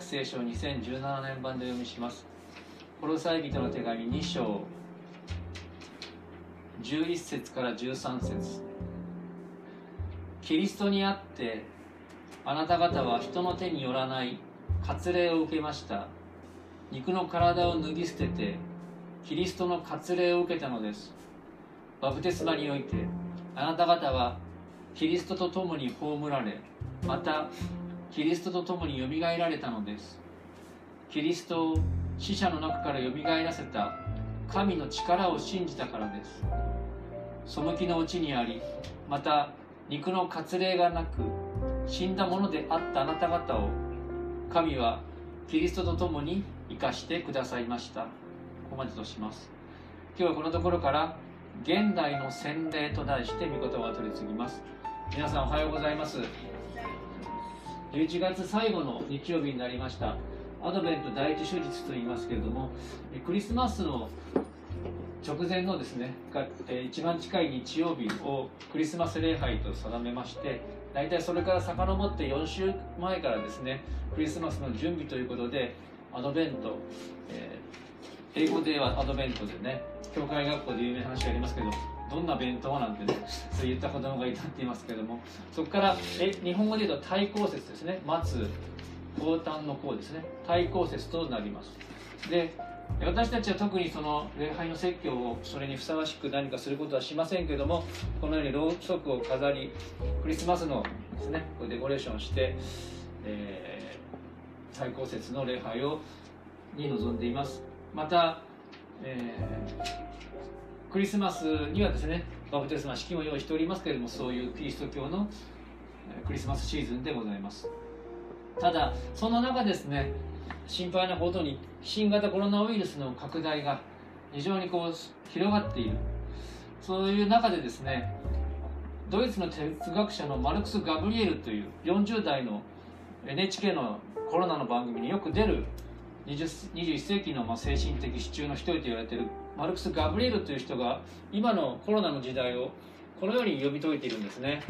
聖書2017年版で読みします。コロサイ人の手紙2章。11節から13節。キリストにあってあなた方は人の手によらない割礼を受けました。肉の体を脱ぎ捨ててキリストの割礼を受けたのです。バプテスマにおいてあなた方はキリストと共に葬られまたキリストと共によみがえられたのです。キリストを死者の中からよみがえらせた神の力を信じたからです。背きのうちにありまた肉の割礼がなく死んだものであったあなた方を神はキリストと共に生かしてくださいました。ここまでとします。今日はこのところから現代の洗礼と題して御言葉を取り次ぎます。皆さんおはようございます。11月最後の日曜日になりました。アドベント第一手術と言いますけれどもクリスマスの直前のですね一番近い日曜日をクリスマス礼拝と定めまして大体それから遡って4週前からですねクリスマスの準備ということでアドベント、えー、英語ではアドベントでね教会学校で有名な話がありますけどどんな弁当なんてね そう言った子供がいたって言いますけどもそこからえ日本語で言うと対抗節ですね。待つ高端の項ですね。対抗節となります。で私たちは特にその礼拝の説教をそれにふさわしく何かすることはしませんけどもこのようにろうそくを飾りクリスマスのですねデコレーションして、えー、最高節の礼拝をに臨んでいます。また、えークリスマスにはですねバプテスマ式も用意しておりますけれどもそういうキリスト教のクリスマスシーズンでございます。ただそんな中ですね心配なことに新型コロナウイルスの拡大が非常にこう広がっている。そういう中でですねドイツの哲学者のマルクス・ガブリエルという40代の NHK のコロナの番組によく出る21世紀のま精神的支柱の一人と言われているマルクス・ガブリエルという人が今のコロナの時代をこのように読み解いているんですね、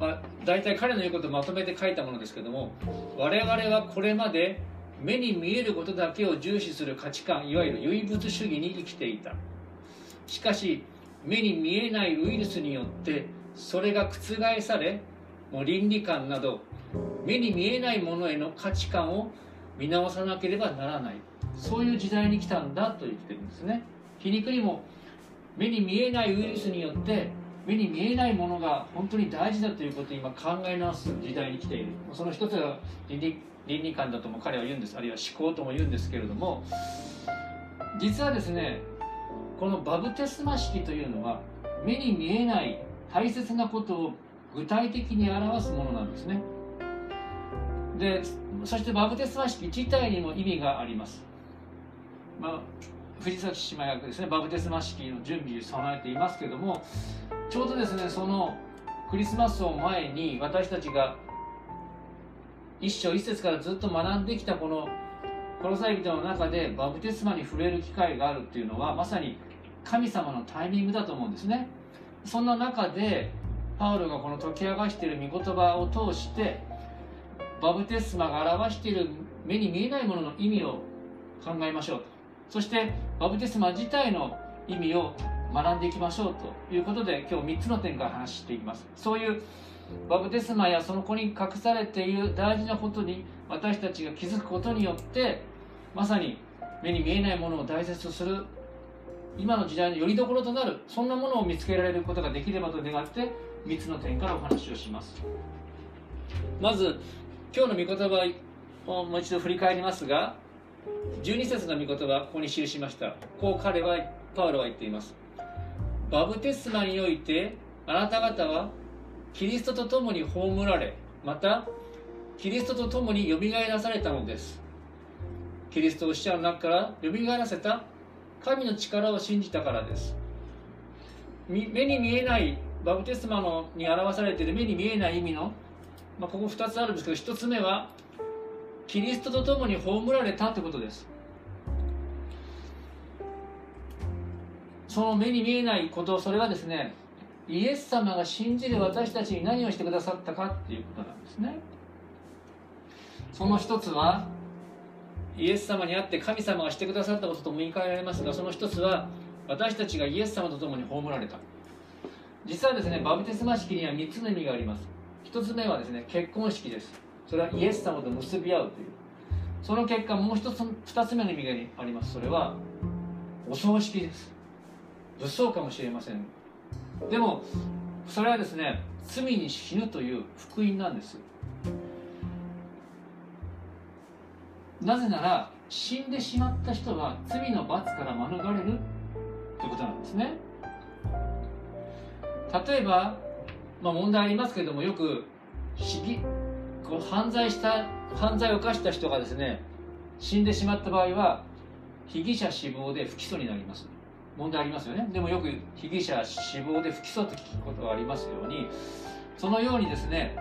まあ、大体彼の言うことをまとめて書いたものですけども我々はこれまで目に見えることだけを重視する価値観いわゆる唯物主義に生きていた。しかし目に見えないウイルスによってそれが覆されもう倫理観など目に見えないものへの価値観を見直さなければならない。そういう時代に来たんだと言ってるんですね。皮肉にも目に見えないウイルスによって目に見えないものが本当に大事だということを今考え直す時代に来ている。その一つは倫理倫理観だとも彼は言うんです。あるいは思考とも言うんですけれども。実はですねこのバブテスマ式というのは目に見えない大切なことを具体的に表すものなんですね。でそしてバブテスマ式自体にも意味があります。まあ、藤崎姉妹がですね。バプテスマ式の準備を備えていますけどもちょうどですねそのクリスマスを前に私たちが一章一節からずっと学んできたこのコロサイ人の中でバプテスマに触れる機会があるっていうのはまさに神様のタイミングだと思うんですね。そんな中でパウロがこの解き明かしている御言葉を通してバプテスマが表している目に見えないものの意味を考えましょうと。そしてバプテスマ自体の意味を学んでいきましょうということで今日3つの点から話していきます。そういうバプテスマやその子に隠されている大事なことに私たちが気づくことによってまさに目に見えないものを大切とする今の時代のよりどころとなるそんなものを見つけられることができればと願って3つの点からお話をします。まず今日の御言葉をもう一度振り返りますが12節の御言葉ここに記しました。こう彼はパウロは言っています。バブテスマにおいてあなた方はキリストと共に葬られまたキリストと共によみがえらされたのです。キリストを死者の中からよみがえらせた神の力を信じたからです。目に見えないバプテスマのに表されている目に見えない意味の、まあ、ここ2つあるんですけど1つ目はキリストと共に葬られたということです。その目に見えないことそれはですねイエス様が信じる私たちに何をしてくださったかっていうことなんですね。その一つはイエス様にあって神様がしてくださったこととも言い換えられますがその一つは私たちがイエス様と共に葬られた。実はですねバプテスマ式には3つの意味があります。1つ目はですね結婚式です。それはイエス様と結び合うという。その結果もう一つ2つ目の意味があります。それはお葬式です。物騒かもしれません。でもそれはですね罪に死ぬという福音なんです。なぜなら死んでしまった人は罪の罰から免れるということなんですね。例えば、まあ、問題ありますけれどもよくこう犯罪した犯罪を犯した人がですね死んでしまった場合は被疑者死亡で不起訴になります。問題ありますよね。でもよく被疑者死亡で不起訴と聞くことがありますようにそのようにですね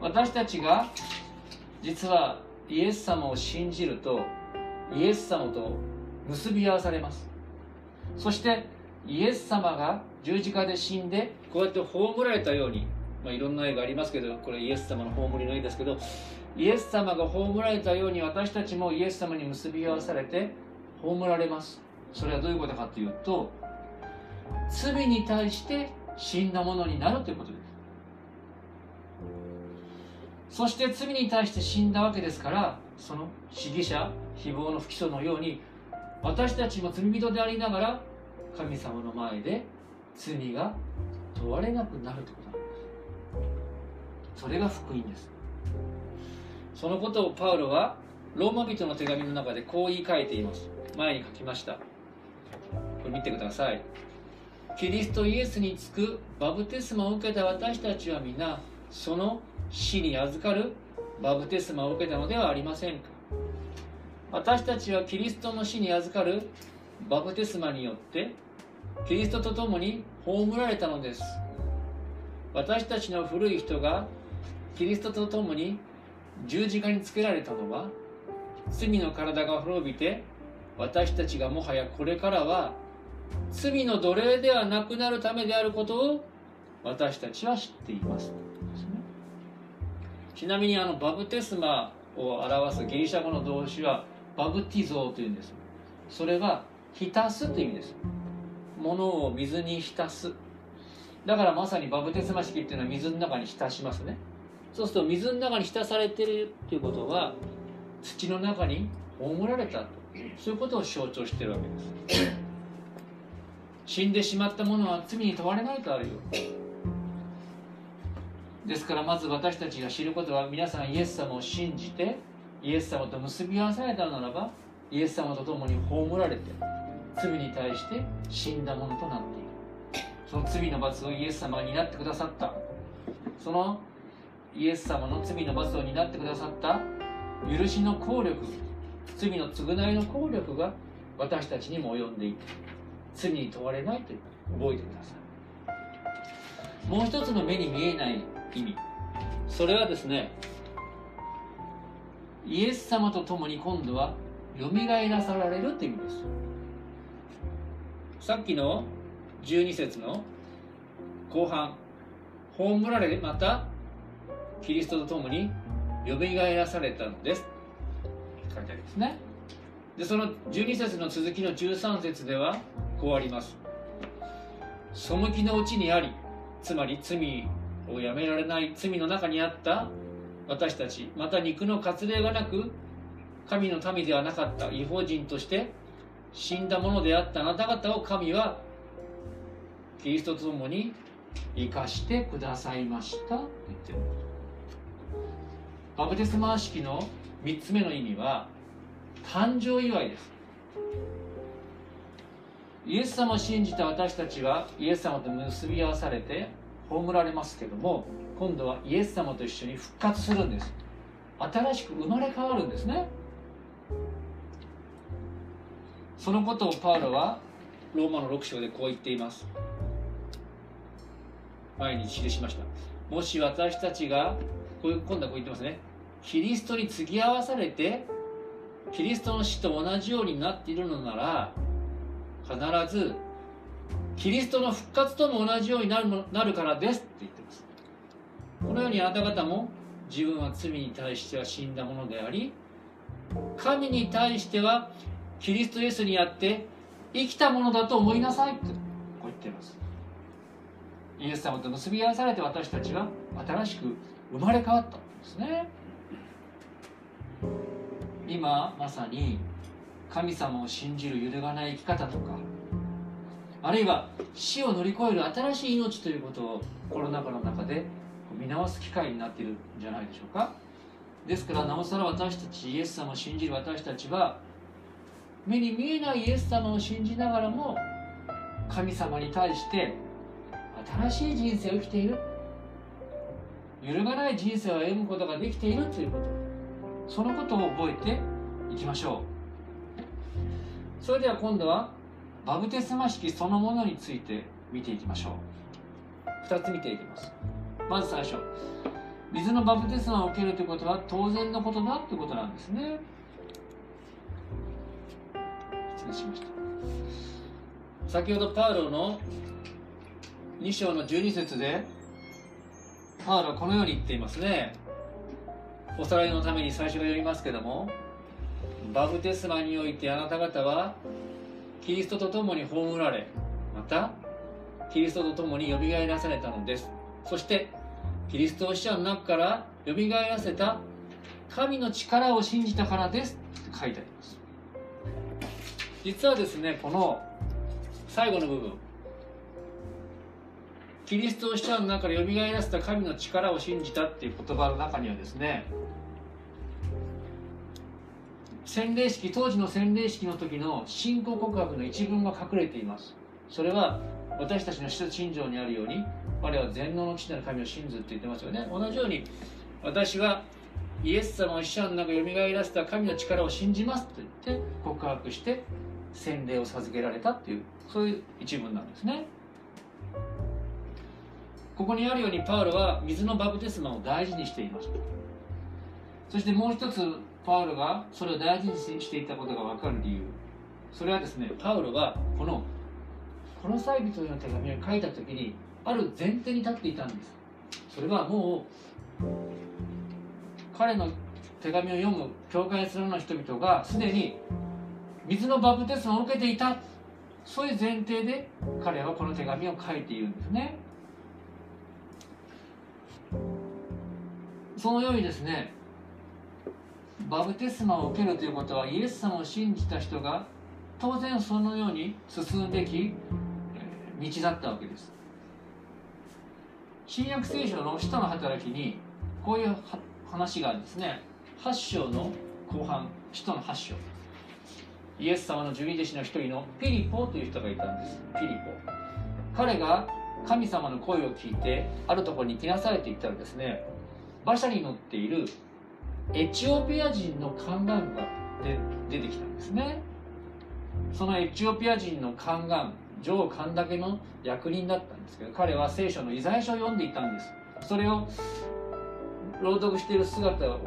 私たちが実はイエス様を信じるとイエス様と結び合わされます。そしてイエス様が十字架で死んでこうやって葬られたように、まあ、いろんな絵がありますけどこれイエス様の葬りの絵ですけどイエス様が葬られたように私たちもイエス様に結び合わされて葬られます。それはどういうことかというと罪に対して死んだものになるということです。そして罪に対して死んだわけですからその市議者誹謗の不起訴のように私たちも罪人でありながら神様の前で罪が問われなくなるということなんです。それが福音です。そのことをパウロはローマ人の手紙の中でこう言い換えています。前に書きました。これ見てください。キリストイエスにつくバブテスマを受けた私たちは皆その死に預かるバブテスマを受けたのではありませんか。私たちはキリストの死に預かるバブテスマによってキリストと共に葬られたのです。私たちの古い人がキリストと共に十字架につけられたのは罪の体が滅びて私たちがもはやこれからは罪の奴隷ではなくなるためであることを私たちは知っています、ちなみにあのバブテスマを表すギリシャ語の動詞はバブティゾーというんです。それは浸すという意味です。ものを水に浸す。だからまさにバブテスマ式っていうのは水の中に浸しますね。そうすると水の中に浸されてるっていうことは土の中に葬られたと。そういうことを象徴してるわけです。死んでしまったものは罪に問われないとあるよ。ですからまず私たちが知ることは皆さんイエス様を信じてイエス様と結び合わされたならばイエス様と共に葬られて罪に対して死んだものとなっている。その罪の罰をイエス様が担ってくださった。そのイエス様の罪の罰を担ってくださった許しの効力罪の償いの効力が私たちにも及んでいて罪に問われないという覚えてください。もう一つの目に見えない意味。それはですねイエス様と共に今度はよみがえらさられるという意味です。さっきの12節の後半葬られまたキリストと共によみがえらされたのです。書いてありますね。でその12節の続きの13節ではこうあります。背きのうちにありつまり罪をやめられない罪の中にあった私たちまた肉の割礼がなく神の民ではなかった違法人として死んだものであったあなた方を神はキリストと共に生かしてくださいました。と言ってるバプテスマ式の3つ目の意味は誕生祝いです。イエス様を信じた私たちはイエス様と結び合わされて葬られますけども今度はイエス様と一緒に復活するんです。新しく生まれ変わるんですね。そのことをパウロはローマの6章でこう言っています。前に記しました。もし私たちがこう今度はこう言ってますね。キリストに継ぎ合わされてキリストの死と同じようになっているのなら必ずキリストの復活とも同じようになるのなるからですって言ってます。このようにあなた方も自分は罪に対しては死んだものであり神に対してはキリストイエスにあって生きたものだと思いなさいとこう言っています。イエス様と結び合わされて私たちは新しく生まれ変わったんですね。今まさに神様を信じる揺るがない生き方とかあるいは死を乗り越える新しい命ということをコロナ禍の中で見直す機会になっているんじゃないでしょうか。ですからなおさら私たちイエス様を信じる私たちは目に見えないイエス様を信じながらも神様に対して新しい人生を生きている。揺るがない人生を歩むことができているということ。そのことを覚えていきましょう。それでは今度はバブテスマ式そのものについて見ていきましょう。2つ見ていきます。まず最初。水のバプテスマを受けるということは当然のことだということなんですね。失礼しました。先ほどパウロの2章の12節でパウロはこのように言っていますね。おさらいのために最初が読みますけどもバプテスマにおいてあなた方はキリストと共に葬られまたキリストと共によみがえらされたのです。そしてキリストを死者の中からよみがえらせた神の力を信じたからです。って書いてあります。実はですねこの最後の部分キリストを死者の中からよみがえらせた神の力を信じたっていう言葉の中にはですね洗礼式当時の洗礼式の時の信仰告白の一文が隠れています。それは私たちの使徒信条にあるように我は全能の父なる神を信ずって言ってますよね。同じように私はイエス様を死者の中よみがえらせた神の力を信じますと言って告白して洗礼を授けられたっていうそういう一文なんですねここにあるようにパウロは水のバプテスマを大事にしていました。そしてもう一つパウロがそれを大事にしていたことが分かる理由。それはですねパウロはこの「この際人」の手紙を書いた時にある前提に立っていたんです。それはもう彼の手紙を読む教会するような人々がすでに水のバプテスマを受けていた。そういう前提で彼はこの手紙を書いているんですね。そのようにですねバプテスマを受けるということはイエス様を信じた人が当然そのように進むべき道だったわけです。新約聖書の使徒の働きにこういう話があるんですね8章の後半使徒の8章。イエス様の十二弟子の一人のピリポという人がいたんです。ピリポ。彼が神様の声を聞いてあるところに行きなさいと言ったらですね。馬車に乗っているエチオピア人の宦官が出てきたんですね。そのエチオピア人の宦官上官だけの役人だったんですけど彼は聖書の遺罪書を読んでいたんです。それを朗読している姿を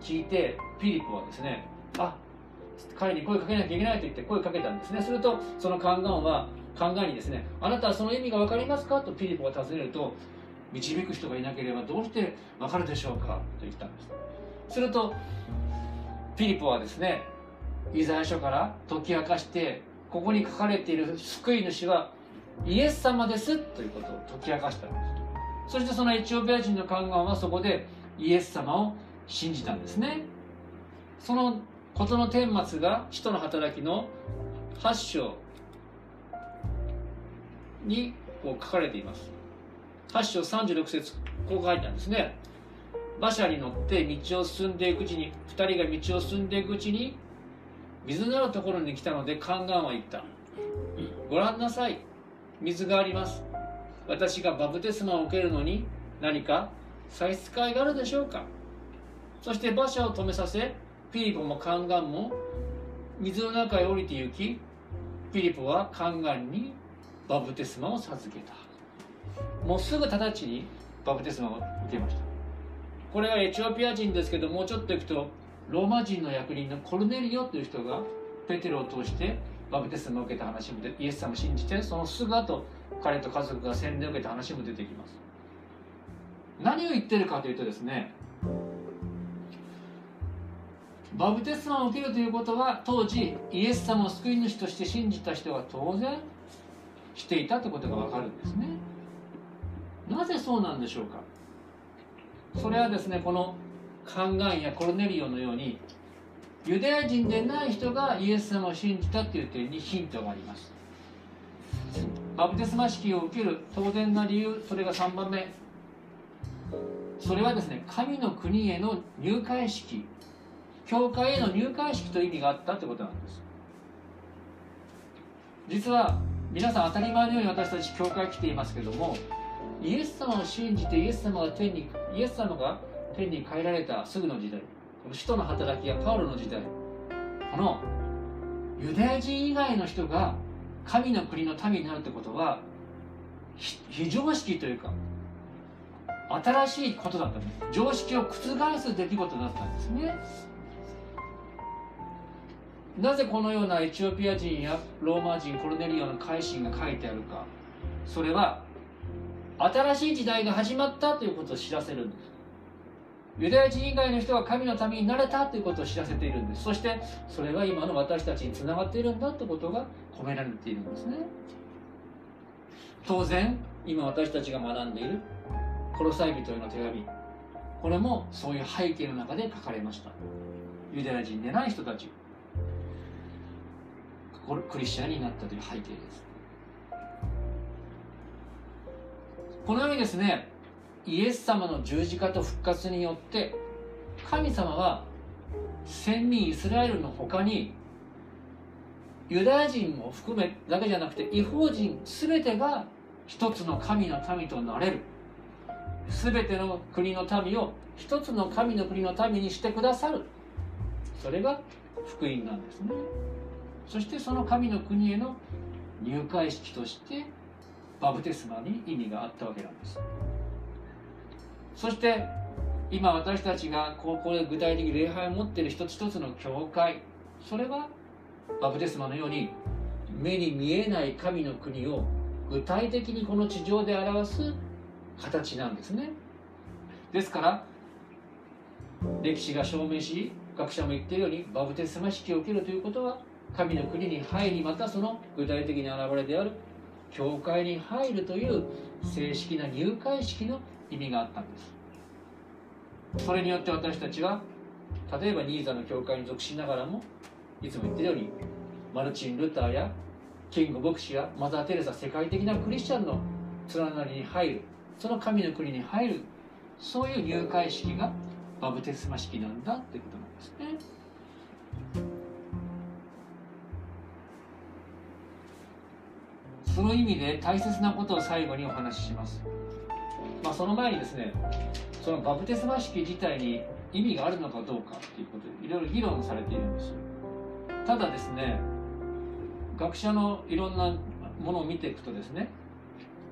聞いてピリポはですねあ彼に声かけなきゃいけないと言って声かけたんですね。するとその宦官は宦官にですねあなたはその意味が分かりますか？とピリポが尋ねると導く人がいなければどうして分かるでしょうか？と言ったんです。するとピリポはですねイザヤ書から解き明かしてここに書かれている救い主はイエス様ですということを解き明かしたんです。そしてそのエチオピア人の宦官はそこでイエス様を信じたんですね。その事の顛末が使徒の働きの8章にこう書かれています。8章36節こう書いてあるんですね。馬車に乗って道を進んでいくうちに2人が道を進んでいくうちに水のあるところに来たので宦官は言った。ご覧なさい。水があります。私がバプテスマを受けるのに何か差し支えがあるでしょうか。そして馬車を止めさせピリポも宦官も水の中へ降りて行きピリポは宦官にバプテスマを授けた。もうすぐ直ちに？バプテスマを受けました。これはエチオピア人ですけどもうちょっと行くとローマ人の役人のコルネリオという人がペテロを通してバプテスマを受けた話もイエス様を信じてそのすぐ後彼と家族が洗礼を受けた話も出てきます。何を言ってるかというとですねバプテスマを受けるということは当時イエス様を救い主として信じた人は当然していたということが分かるんですねなぜそうなんでしょうか？それはですねこのカンガンやコルネリオのようにユダヤ人でない人がイエス様を信じたという点にヒントがあります。バプテスマ式を受ける当然な理由それが3番目。それはですね神の国への入会式。教会への入会式という意味があったということなんです。実は皆さん当たり前のように私たち教会来ていますけどもイエス様を信じてイエス様が天にイエス様が天に帰られたすぐの時代この使徒の働きやパウロの時代このユダヤ人以外の人が神の国の民になるってことは非常識というか新しいことだったんです。常識を覆す出来事だったんですね。なぜこのようなエチオピア人やローマ人コルネリオの改心が書いてあるか。それは新しい時代が始まったということを知らせるんです。ユダヤ人以外の人が神の民になれたということを知らせているんです。そしてそれが今の私たちにつながっているんだということが込められているんですね。当然今私たちが学んでいるコロサイ人への手紙。これもそういう背景の中で書かれました。ユダヤ人でない人たち。クリスチャンになったという背景です。このようにですねイエス様の十字架と復活によって神様は先民イスラエルの他にユダヤ人も含めだけじゃなくて違法人全てが一つの神の民となれる。全ての国の民を一つの神の国の民にしてくださる。それが福音なんですね。そしてその神の国への入会式としてバプテスマに意味があったわけなんです。そして今私たちが高校で具体的に礼拝を持っている一つ一つの教会それはバプテスマのように目に見えない神の国を具体的にこの地上で表す形なんですね。ですから歴史が証明し学者も言ってるようにバプテスマ式を受けるということは神の国に入りまたその具体的な現れである教会に入るという正式な入会式の意味があったんですそれによって私たちは例えばニーザの教会に属しながらもいつも言ってるようにマルチン・ルターやキング牧師やマザー・テレサ世界的なクリスチャンの連なりに入るその神の国に入るそういう入会式がバブテスマ式なんだってことなんですね。その意味で大切なことを最後にお話しします。まあ、その前にですね、そのバプテスマ式自体に意味があるのかどうかっていうことでいろいろ議論されているんです。ただですね、学者のいろんなものを見ていくとですね、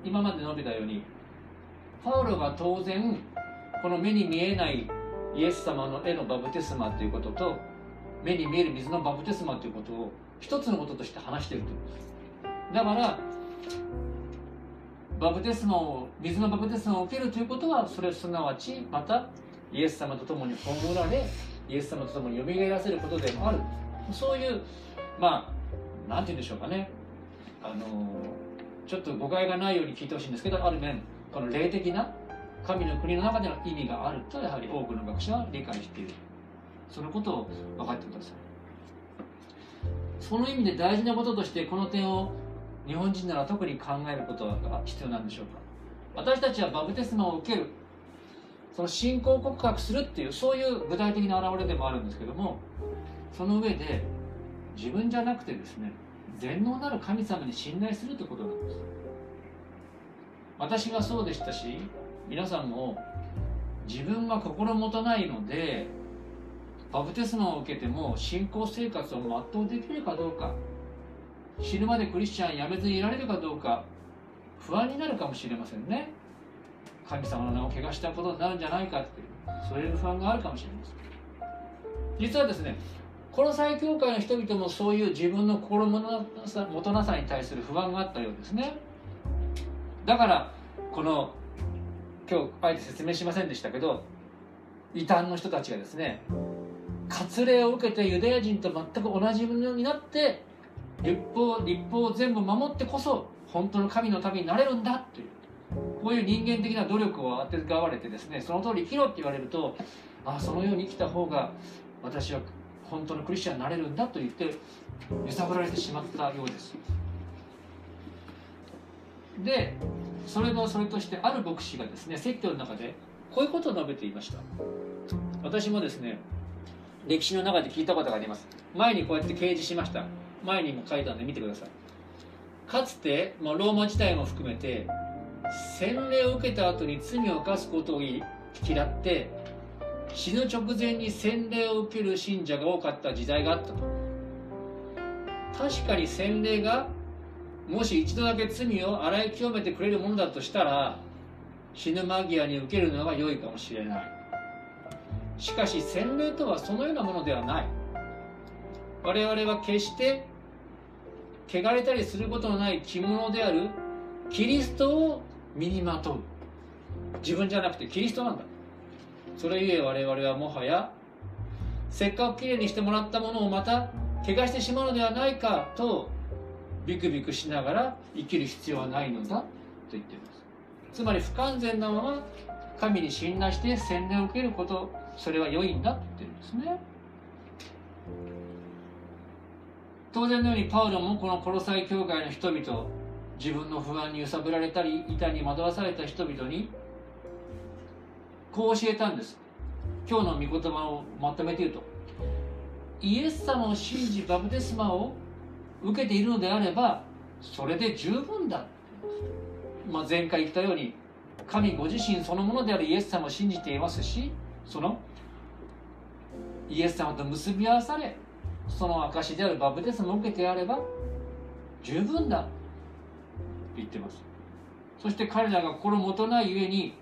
今まで述べたように、パウロが当然、この目に見えないイエス様の絵のバプテスマということと、目に見える水のバプテスマということを一つのこととして話しているというんです。だからバプテスマを水のバプテスマを受けるということはそれすなわちまたイエス様と共に葬られイエス様と共によみがえらせることでもある。そういうまあなんて言うんでしょうかね。あのちょっと誤解がないように聞いてほしいんですけどある面この霊的な神の国の中での意味があるとやはり多くの学者は理解している。そのことを分かってください。その意味で大事なこととしてこの点を日本人なら特に考えることが必要なんでしょうか？私たちはバプテスマを受ける。その信仰告白するっていうそういう具体的な表れでもあるんですけどもその上で自分じゃなくてですね全能なる神様に信頼するということなんです。私がそうでしたし皆さんも自分が心もとないのでバプテスマを受けても信仰生活を全うできるかどうか死ぬまでクリスチャンやめずにいられるかどうか不安になるかもしれませんね。神様の名を汚したことになるんじゃないかっていうそういう不安があるかもしれません。実はですねこの最教会の人々もそういう自分の心もとなさに対する不安があったようですね。だからこの今日あえて説明しませんでしたけど異端の人たちがですね割礼を受けてユダヤ人と全く同じものになって立法立法を全部守ってこそ本当の神の民になれるんだという。こういう人間的な努力をあてがわれてですねその通り生きろって言われるとあそのように生きた方が私は本当のクリスチャンになれるんだと言って揺さぶられてしまったようです。でそれのそれとしてある牧師がですね説教の中でこういうことを述べていました。私もですね歴史の中で聞いたことがあります。前にこうやって掲示しました。前にも書いたんで見てください。かつて、まあ、ローマ時代も含めて洗礼を受けた後に罪を犯すことを嫌って死ぬ直前に洗礼を受ける信者が多かった時代があったと。確かに洗礼がもし一度だけ罪を洗い清めてくれるものだとしたら死ぬ間際に受けるのが良いかもしれない。しかし洗礼とはそのようなものではない。我々は決して汚れたりすることのない着物であるキリストを身にまとう。自分じゃなくてキリストなんだ。それゆえ我々はもはやせっかくきれいにしてもらったものをまた怪我してしまうのではないかとビクビクしながら生きる必要はないのだと言っています。つまり不完全なまま神に信頼して洗礼を受けることそれは良いんだと言って言うんですね。当然のようにパウロもこのコロサイ教会の人々自分の不安に揺さぶられたり板に惑わされた人々にこう教えたんです。今日の御言葉をまとめて言うとイエス様を信じバプテスマを受けているのであればそれで十分だ、まあ、前回言ったように神ご自身そのものであるイエス様を信じていますしそのイエス様と結び合わされその証であるバプテスマを受けてやれば十分だと言ってます。そして彼らが心もとないゆえに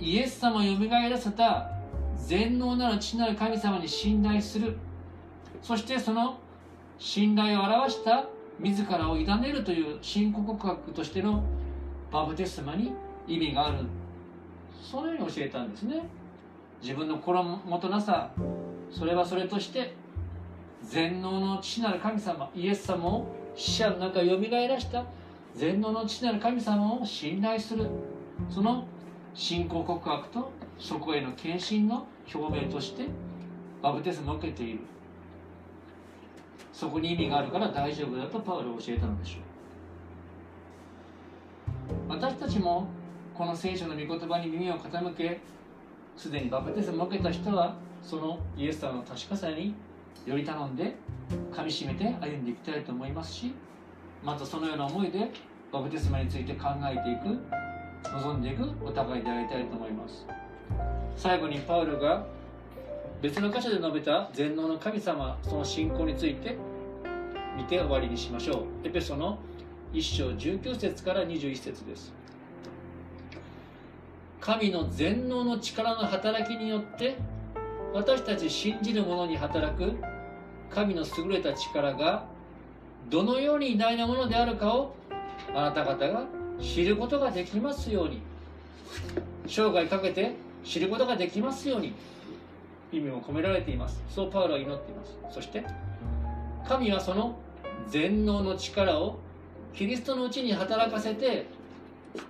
イエス様をよみがえらせた全能なる父なる神様に信頼する。そしてその信頼を表した自らを委ねるという信仰告白としてのバプテスマに意味がある。そのように教えたんですね。自分の心もとなさそれはそれとして全能の父なる神様イエス様を死者の中よみがえらした。全能の父なる神様を信頼する。その信仰告白とそこへの献身の表明としてバプテスマを受けている。そこに意味があるから大丈夫だとパウロは教えたのでしょう。私たちもこの聖書の御言葉に耳を傾けすでにバプテスマを受けた人はそのイエス様の確かさにより頼んでかみしめて歩んでいきたいと思いますしまたそのような思いでバプテスマについて考えていく望んでいくお互いでありたいと思います。最後にパウルが別の箇所で述べた全能の神様その信仰について見て終わりにしましょう。エペソの1章19節から21節です。神の全能の力の働きによって私たち信じる者に働く神の優れた力がどのように偉大なものであるかをあなた方が知ることができますように。生涯かけて知ることができますように。意味も込められています。そうパウロは祈っています。そして神はその全能の力をキリストのうちに働かせて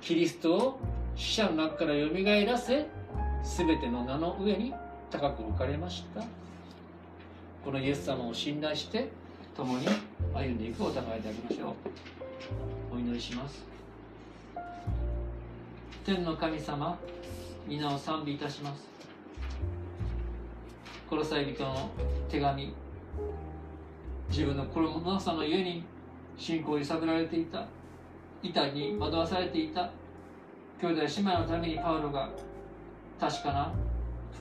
キリストを死者の中からよみがえらせ全ての名の上に高く置かれました。このイエス様を信頼して共に歩んでいくお互いでありましょう。お祈りします。天の神様皆を賛美いたします。殺され人の手紙自分の心のなさのゆえに信仰を揺さぶられていた板に惑わされていた兄弟姉妹のためにパウロが確かな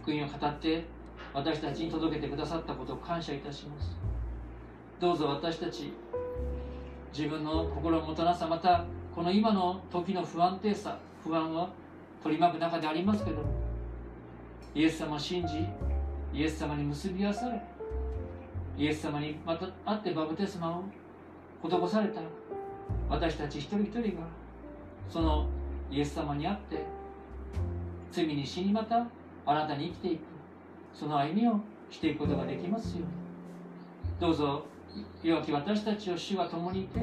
福音を語って私たちに届けてくださったことを感謝いたします。どうぞ私たち自分の心もとなさまたこの今の時の不安定さ不安は取り巻く中でありますけどイエス様を信じイエス様に結び合わされイエス様にまた会ってバプテスマを施された私たち一人一人がそのイエス様に会って罪に死にまたあなたに生きていく。その歩みをしていくことができますように。どうぞ弱き私たちを主が共にいて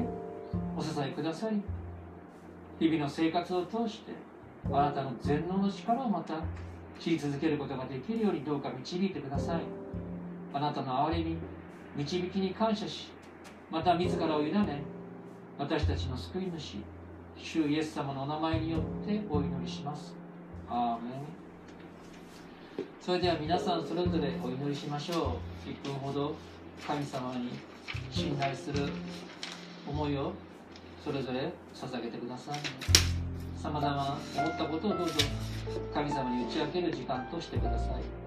お支えくださり日々の生活を通してあなたの全能の力をまた知り続けることができるようにどうか導いてください。あなたの憐れみ導きに感謝しまた自らを委ね私たちの救い主主イエス様のお名前によってお祈りします。アーメン。それでは皆さんそれぞれお祈りしましょう。1分ほど神様に信頼する思いをそれぞれ捧げてください。さまざま思ったことをどうぞ神様に打ち明ける時間としてください。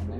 アーメン